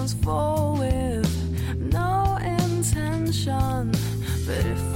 goes forward, no intention. But if